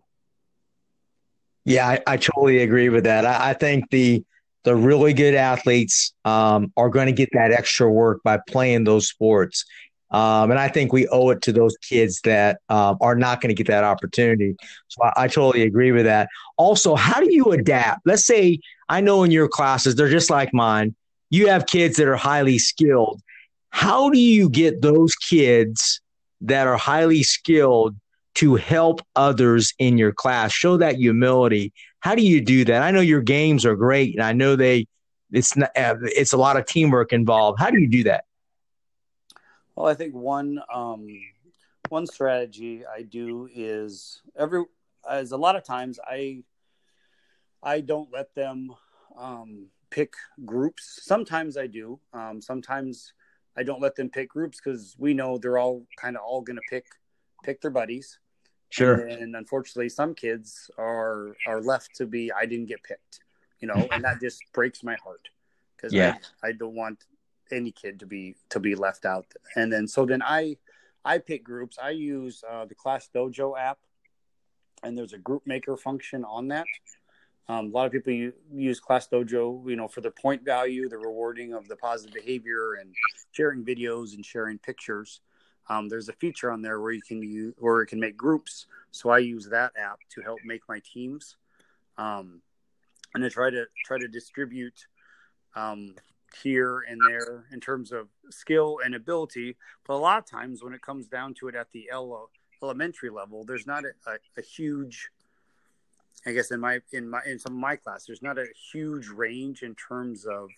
Yeah, I, I totally agree with that. I, I, think the the really good athletes um, are going to get that extra work by playing those sports. Um, and I think we owe it to those kids that um, are not going to get that opportunity. So I, I, totally agree with that. Also, how do you adapt? Let's say I know in your classes, they're just like mine. You have kids that are highly skilled. How do you get those kids that are highly skilled to help others in your class? Show that humility. How do you do that? I know your games are great, and I know they it's not, it's a lot of teamwork involved. How do you do that? Well, I think one um, one strategy I do is every as a lot of times I I don't let them um, pick groups. Sometimes I do. Um, sometimes I don't let them pick groups because we know they're all kind of all going to pick pick their buddies. Sure. And, unfortunately, some kids are are left to be I didn't get picked. You know, and that just breaks my heart because Yeah. I, I don't want any kid to be to be left out. And then so then I I pick groups. I use uh, the Class Dojo app, and there's a group maker function on that. Um, a lot of people use Class Dojo, you know, for the point value, the rewarding of the positive behavior, and sharing videos and sharing pictures. Um, there's a feature on there where you can use, where it can make groups. So I use that app to help make my teams, um, and to try to try to distribute um, here and there in terms of skill and ability. But a lot of times, when it comes down to it at the ele- elementary level, there's not a, a, a huge I guess in my in my in some of my class, there's not a huge range in terms of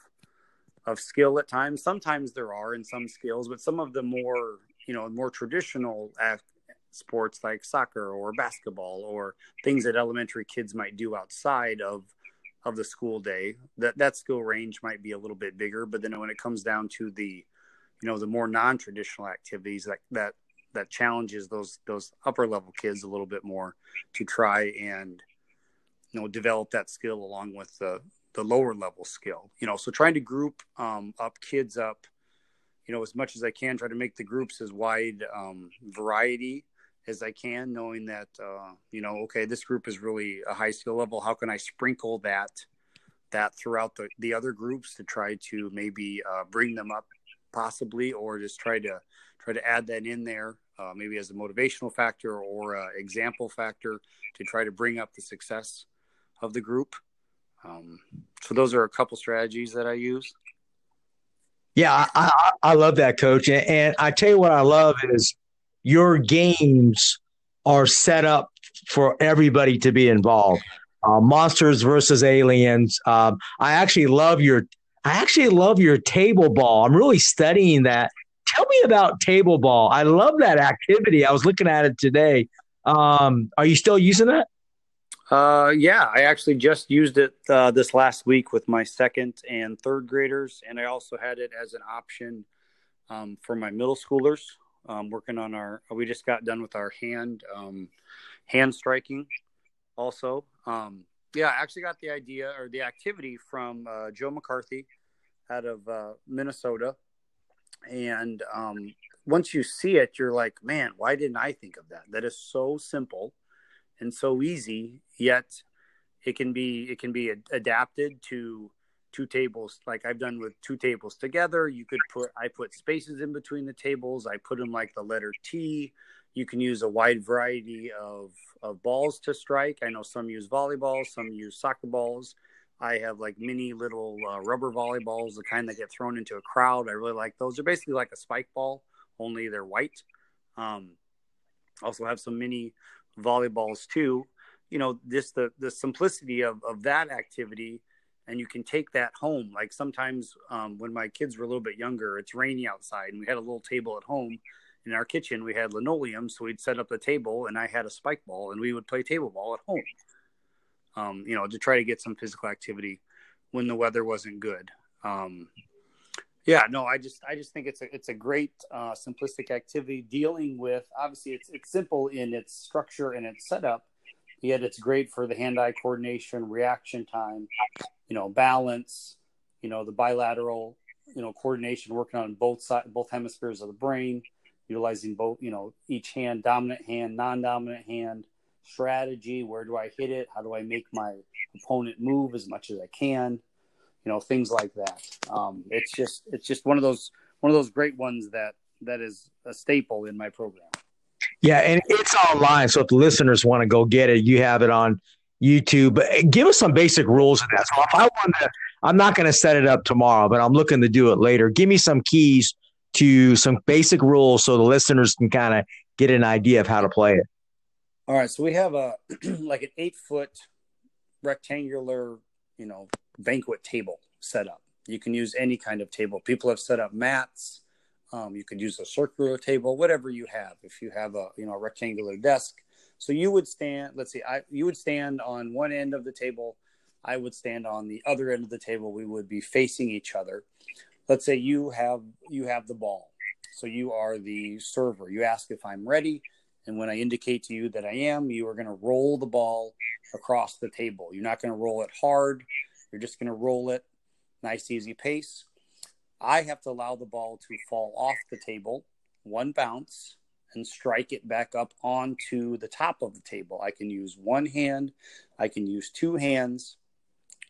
of skill at times. Sometimes there are in some skills, but some of the more you know more traditional ac- sports like soccer or basketball or things that elementary kids might do outside of of the school day, that that skill range might be a little bit bigger. But then when it comes down to the you know the more non traditional activities that that that challenges those those upper level kids a little bit more to try and you know develop that skill along with the the lower level skill you know so trying to group um, up kids up you know as much as i can try to make the groups as wide um, variety as i can knowing that uh, you know okay this group is really a high skill level how can i sprinkle that that throughout the, the other groups to try to maybe uh, bring them up possibly or just try to try to add that in there uh, maybe as a motivational factor or a example factor to try to bring up the success of the group. Um, so those are a couple strategies that I use. Yeah, I, I, I love that, coach. And, and I tell you what I love is your games are set up for everybody to be involved. Uh, monsters versus aliens. Um, I actually love your. I actually love your table ball. I'm really studying that. Tell me about table ball. I love that activity. I was looking at it today. Um, are you still using that? Uh, yeah, I actually just used it uh, this last week with my second and third graders, and I also had it as an option um, for my middle schoolers. Um, working on our, we just got done with our hand um, hand striking. Also, um, yeah, I actually got the idea or the activity from uh, Joe McCarthy out of uh, Minnesota, and um, once you see it, you're like, man, why didn't I think of that? That is so simple and so easy yet it can be it can be adapted to two tables like i've done with two tables together. You could put i put spaces in between the tables. I put them like the letter t. You can use a wide variety of of balls to strike. I know some use volleyball some use soccer balls. I have like mini little uh, rubber volleyballs the kind that get thrown into a crowd. I really like those. They're basically like a spike ball only they're white. Um, also have some mini volleyballs too. You know just the the simplicity of of that activity and you can take that home. Like sometimes um, when my kids were a little bit younger it's rainy outside and we had a little table at home. In our kitchen we had linoleum so we'd set up the table and i had a spike ball and we would play table ball at home um, you know to try to get some physical activity when the weather wasn't good. Um, yeah, no, I just I just think it's a it's a great uh, simplistic activity dealing with obviously it's it's simple in its structure and its setup, yet it's great for the hand-eye coordination, reaction time, you know, balance, you know, the bilateral, you know, coordination, working on both side both hemispheres of the brain, utilizing both, you know, each hand, dominant hand, non-dominant hand, strategy, where do I hit it? How do I make my opponent move as much as I can? you know things like that um, it's just it's just one of those one of those great ones that that is a staple in my program yeah and it's online so if the listeners want to go get it you have it on youtube but eh, give us some basic rules of that so if i want to i'm not going to set it up tomorrow but i'm looking to do it later give me some keys to some basic rules so the listeners can kind of get an idea of how to play it all right so we have a like an eight foot rectangular you know banquet table set up. You can use any kind of table. People have set up mats. Um, you could use a circular table, whatever you have. If you have a you know a rectangular desk, so you would stand. Let's see, I you would stand on one end of the table. I would stand on the other end of the table. We would be facing each other. Let's say you have you have the ball, so you are the server. You ask if I'm ready, and when I indicate to you that I am, you are going to roll the ball across the table. You're not going to roll it hard. You're just going to roll it nice, easy pace. I have to allow the ball to fall off the table, one bounce, and strike it back up onto the top of the table. I can use one hand, I can use two hands.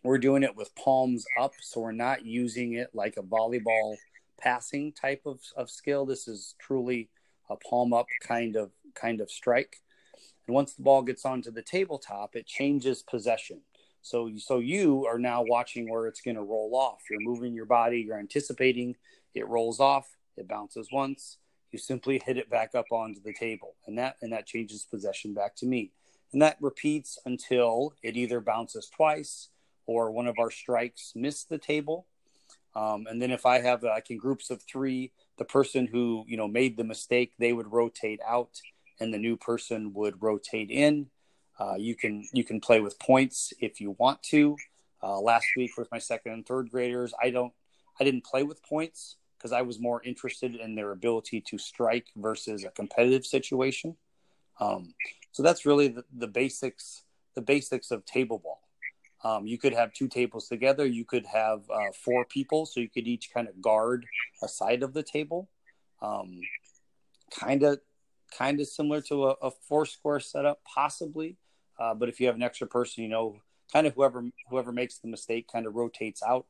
We're doing it with palms up, so we're not using it like a volleyball passing type of, of skill. This is truly a palm up kind of kind of strike. And once the ball gets onto the tabletop, it changes possession. So, so you are now watching where it's going to roll off. You're moving your body. You're anticipating. It rolls off. It bounces once. You simply hit it back up onto the table, and that and that changes possession back to me. And that repeats until it either bounces twice or one of our strikes miss the table. Um, and then if I have like in groups of three, the person who you know made the mistake, they would rotate out, and the new person would rotate in uh, you can you can play with points if you want to. Uh, last week with my second and third graders, I don't I didn't play with points because I was more interested in their ability to strike versus a competitive situation. Um, so that's really the, the, basics the basics of table ball. Um, you could have two tables together. You could have uh, four people, so you could each kind of guard a side of the table. Kind of kind of similar to a, a four square setup, possibly. Uh, but if you have an extra person, you know, kind of whoever whoever makes the mistake kind of rotates out.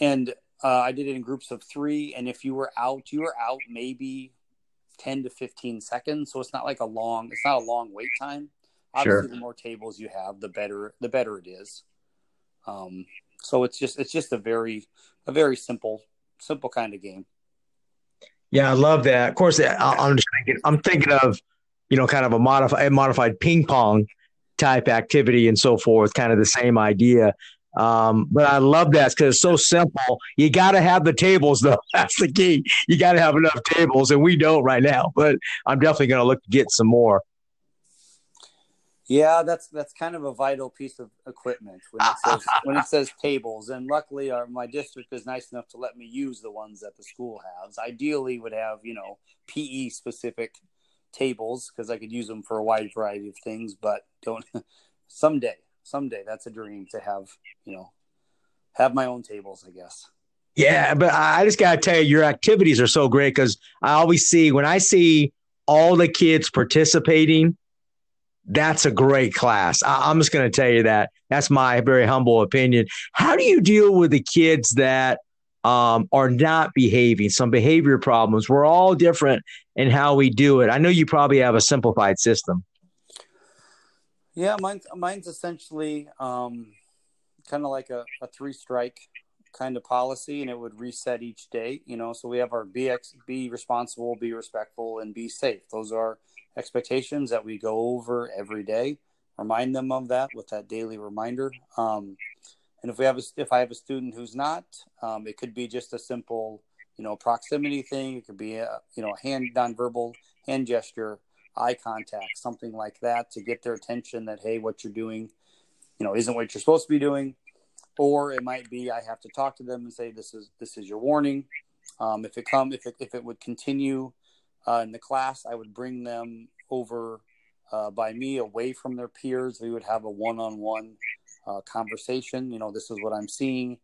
And uh, I did it in groups of three. And if you were out, you were out maybe ten to fifteen seconds. So it's not like a long. It's not a long wait time. Obviously, sure. the more tables you have, the better the better it is. Um, so it's just it's just a very a very simple simple kind of game. Yeah, I love that. Of course, I'm just thinking. I'm thinking of, you know, kind of a modified modified ping pong type activity and so forth, kind of the same idea. Um, but I love that because it's so simple. You got to have the tables, though. That's the key. You got to have enough tables, and we don't right now. But I'm definitely going to look to get some more. Yeah, that's that's kind of a vital piece of equipment when it says when it says tables. And luckily, our, my district is nice enough to let me use the ones that the school has. Ideally, would have you know PE specific tables because I could use them for a wide variety of things. But don't someday, someday that's a dream to have you know have my own tables. I guess. Yeah, but I just gotta tell you, your activities are so great because I always see when I see all the kids participating. That's a great class. I, I'm just to tell you that. That's my very humble opinion. How do you deal with the kids that um, are not behaving, some behavior problems. We're all different in how we do it. I know you probably have a simplified system. Yeah, mine's, mine's essentially um, kind of like a, a three strike kind of policy, and it would reset each day. You know, so we have our BX, be responsible, be respectful, and be safe. Those are expectations that we go over every day. Remind them of that with that daily reminder. Um, and if we have a, if I have a student who's not, um, it could be just a simple, you know, proximity thing. It could be a, you know, hand nonverbal hand gesture, eye contact, something like that to get their attention that, Hey, what you're doing, you know, isn't what you're supposed to be doing. Or it might be, I have to talk to them and say, this is, this is your warning. Um, if it come, if it, if it would continue uh, in the class, I would bring them over uh, by me away from their peers. We would have a one-on-one uh, conversation. You know, this is what I'm seeing.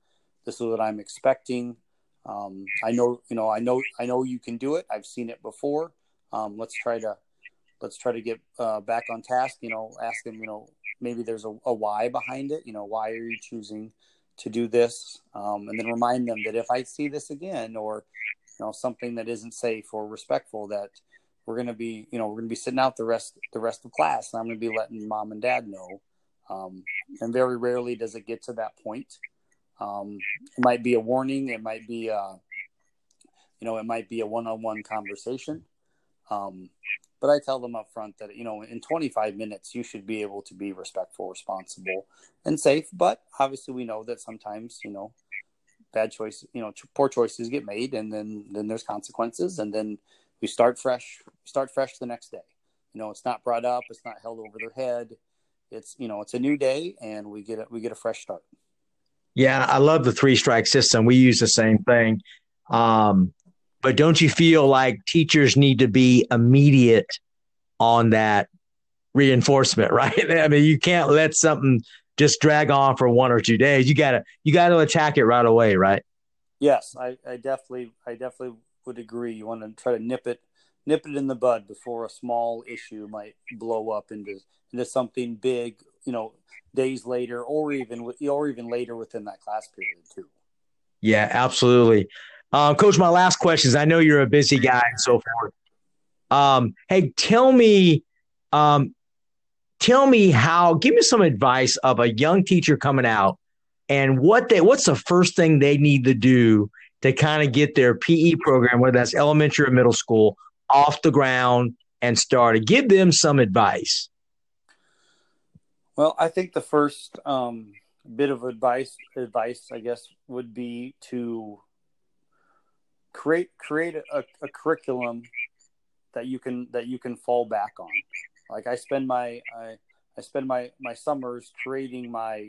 This is what I'm expecting. Um, I know, you know, I know, I know you can do it. I've seen it before. Um, let's try to, let's try to get uh, back on task. You know, ask them. You know, maybe there's a, a why behind it. You know, why are you choosing to do this? Um, and then remind them that if I see this again, or you know, something that isn't safe or respectful, that we're going to be, you know, we're going to be sitting out the rest the rest of class, and I'm going to be letting mom and dad know um, and very rarely does it get to that point. Um, it might be a warning. It might be, a, uh, you know, it might be a one-on-one conversation. Um, but I tell them up front that you know, in 25 minutes, you should be able to be respectful, responsible, and safe. But obviously, we know that sometimes, you know, bad choices, you know, poor choices get made, and then then there's consequences, and then we start fresh. Start fresh the next day. You know, it's not brought up. It's not held over their head. It's you know, it's a new day, and we get a, we get a fresh start. Yeah, I love the three strike system. We use the same thing. Um, but don't you feel like teachers need to be immediate on that reinforcement, right? I mean, you can't let something just drag on for one or two days. You gotta you gotta attack it right away, right? Yes, I, I definitely I definitely would agree. You want to try to nip it nip it in the bud before a small issue might blow up into into something big, you know, days later or even or even later within that class period too. Yeah, absolutely. Um, Coach, my last question is I know you're a busy guy and so forth. Um, hey, tell me, um, tell me how, give me some advice of a young teacher coming out and what they, what's the first thing they need to do to kind of get their PE program, whether that's elementary or middle school, off the ground and started. Give them some advice. Well, I think the first um, bit of advice, advice, I guess, would be to create create a, a curriculum that you can that you can fall back on. Like I spend my I, I spend my my summers creating my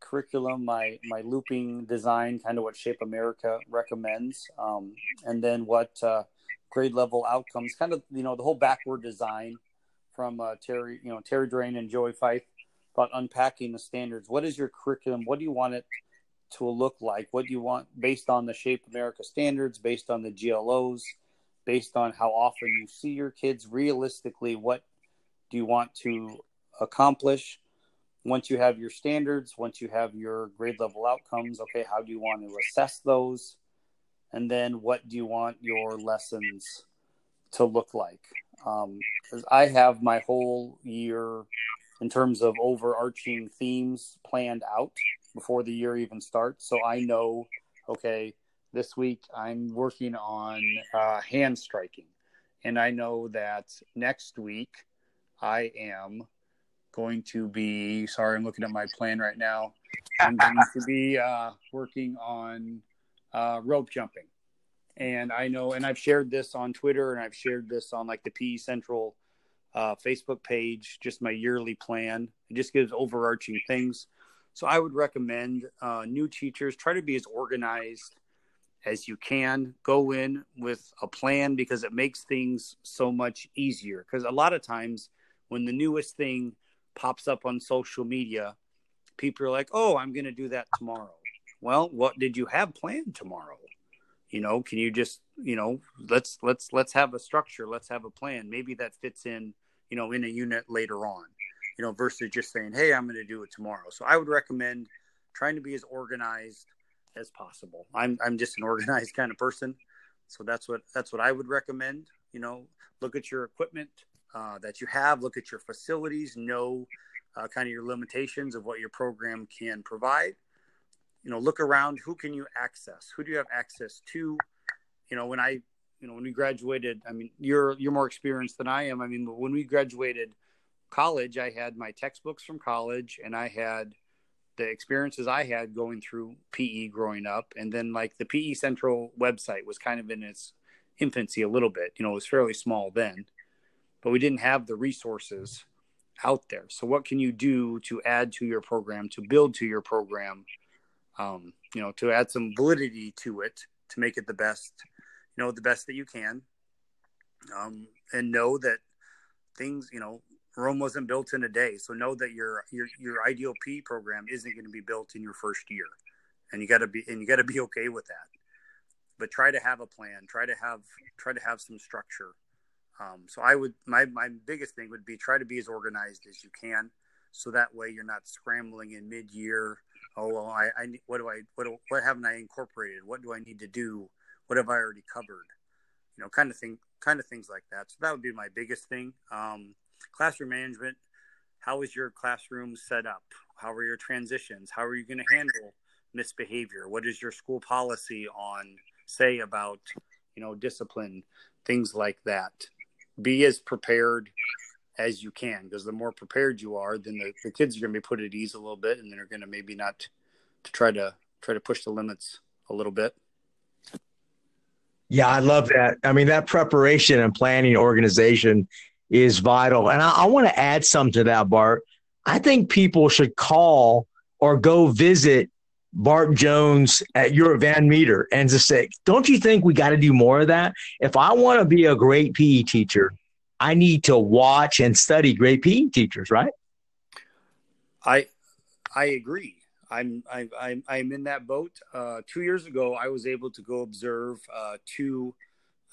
curriculum, my my looping design, kind of what Shape America recommends, um, and then what uh, grade level outcomes, kind of you know the whole backward design from uh, Terry, you know Terry Drain and Joey Feith about unpacking the standards. What is your curriculum? What do you want it to look like? What do you want based on the Shape America standards, based on the GLOs, based on how often you see your kids? Realistically, what do you want to accomplish? Once you have your standards, once you have your grade level outcomes, okay, how do you want to assess those? And then what do you want your lessons to look like? Um, I have my whole year in terms of overarching themes planned out before the year even starts. So I know, okay, this week I'm working on uh, hand striking. And I know that next week I am going to be, sorry, I'm looking at my plan right now. I'm going to be uh, working on uh, rope jumping. And I know, and I've shared this on Twitter and I've shared this on like the PE Central uh, Facebook page, just my yearly plan. It just gives overarching things. So I would recommend uh, new teachers try to be as organized as you can. Go in with a plan because it makes things so much easier. Because a lot of times when the newest thing pops up on social media, people are like, "Oh, I'm going to do that tomorrow." Well, what did you have planned tomorrow? You know, can you just, you know, let's let's let's have a structure, let's have a plan. Maybe that fits in, you know, in a unit later on you know, versus just saying, "Hey, I'm going to do it tomorrow." So I would recommend trying to be as organized as possible. I'm I'm just an organized kind of person, so that's what that's what I would recommend. You know, look at your equipment uh, that you have, look at your facilities, know uh, kind of your limitations of what your program can provide. You know, look around. Who can you access? Who do you have access to? You know, when I you know when we graduated, I mean, you're you're more experienced than I am. I mean, when we graduated college, I had my textbooks from college and I had the experiences I had going through PE growing up. And then, like, the PE Central website was kind of in its infancy a little bit. You know, it was fairly small then, but we didn't have the resources out there. So, what can you do to add to your program, to build to your program, um, you know, to add some validity to it, to make it the best, you know, the best that you can? Um, and know that things, you know, Rome wasn't built in a day. So know that your your your ideal P program isn't going to be built in your first year, and you got to be and you got to be okay with that. But try to have a plan. Try to have try to have some structure. Um, so I would my my biggest thing would be try to be as organized as you can, so that way you're not scrambling in mid year. Oh well, I, I what do I what what haven't I incorporated? What do I need to do? What have I already covered? You know, kind of thing, kind of things like that. So that would be my biggest thing. Um, classroom management how is your classroom set up how are your transitions how are you going to handle misbehavior what is your school policy on say about you know discipline things like that be as prepared as you can because the more prepared you are then the, the kids are going to be put at ease a little bit and then are going to maybe not to try to try to push the limits a little bit. Yeah, I love that. I mean, that preparation and planning organization is vital. And I, I want to add some to that, Bart. I think people should call or go visit Bart Jones at your Van Meter and just say, don't you think we got to do more of that? If I want to be a great PE teacher, I need to watch and study great PE teachers, right? I I agree. I'm I'm I'm, I'm in that boat. Uh, two years ago, I was able to go observe uh, two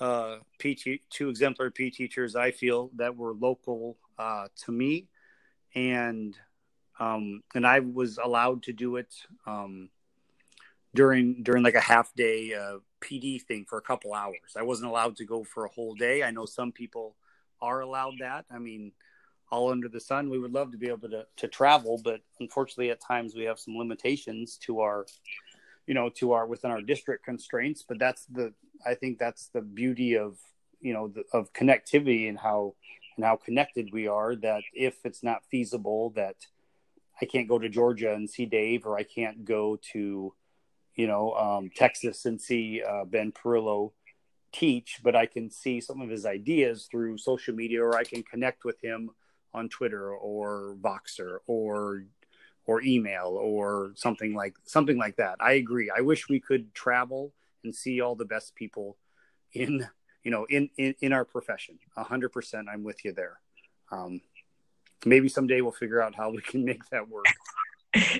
uh, PT, two exemplary P teachers. I feel that were local uh, to me, and um, and I was allowed to do it um, during during like a half day uh, PD thing for a couple hours. I wasn't allowed to go for a whole day. I know some people are allowed that. I mean, all under the sun. We would love to be able to to travel, but unfortunately, at times we have some limitations to our, you know, to our within our district constraints. But that's the I think that's the beauty of you know the, of connectivity and how and how connected we are. That if it's not feasible, that I can't go to Georgia and see Dave, or I can't go to you know um, Texas and see uh, Ben Pirillo teach, but I can see some of his ideas through social media, or I can connect with him on Twitter or Voxer or or email or something like something like that. I agree. I wish we could travel and see all the best people in you know in in, in our profession. A hundred percent, I'm with you there. Um, maybe someday we'll figure out how we can make that work.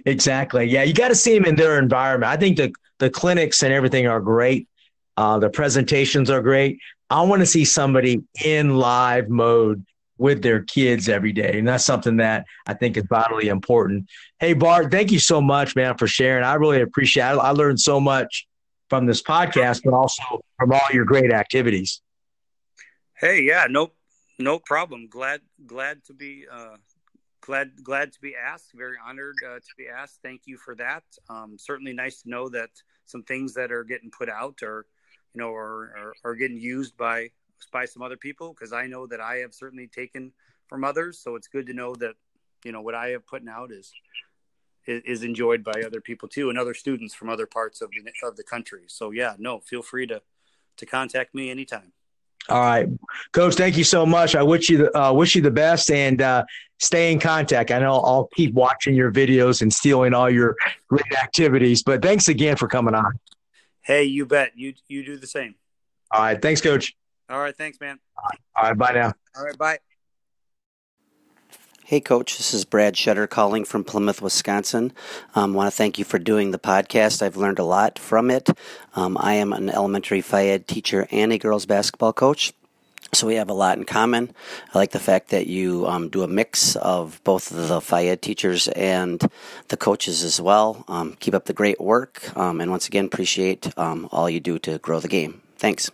exactly. Yeah, you got to see them in their environment. I think the the clinics and everything are great. Uh, the presentations are great. I want to see somebody in live mode with their kids every day. And that's something that I think is vitally important. Hey, Bart, thank you so much, man, for sharing. I really appreciate it. I learned so much from this podcast, but also from all your great activities. Hey, yeah, no, no problem. Glad, glad to be, uh, glad, glad to be asked. Very honored uh, to be asked. Thank you for that. Um, certainly nice to know that some things that are getting put out are, you know, are, are getting used by by some other people because I know that I have certainly taken from others. So it's good to know that you know what I have putting out is is, enjoyed by other people too and other students from other parts of the of the country. So yeah, no, feel free to to contact me anytime. All right, Coach. Thank you so much. I wish you the, uh, wish you the best and uh, stay in contact. I know I'll keep watching your videos and stealing all your great activities. But thanks again for coming on. Hey, you bet. You you do the same. All right. Thanks, Coach. All right. Thanks, man. All right. Bye now. All right. Bye. Hey, Coach, this is Brad Shutter calling from Plymouth, Wisconsin. I um, want to thank you for doing the podcast. I've learned a lot from it. Um, I am an elementary ed teacher and a girls basketball coach. So we have a lot in common. I like the fact that you um, do a mix of both the ed teachers and the coaches as well. Um, keep up the great work. Um, and once again, appreciate um, all you do to grow the game. Thanks.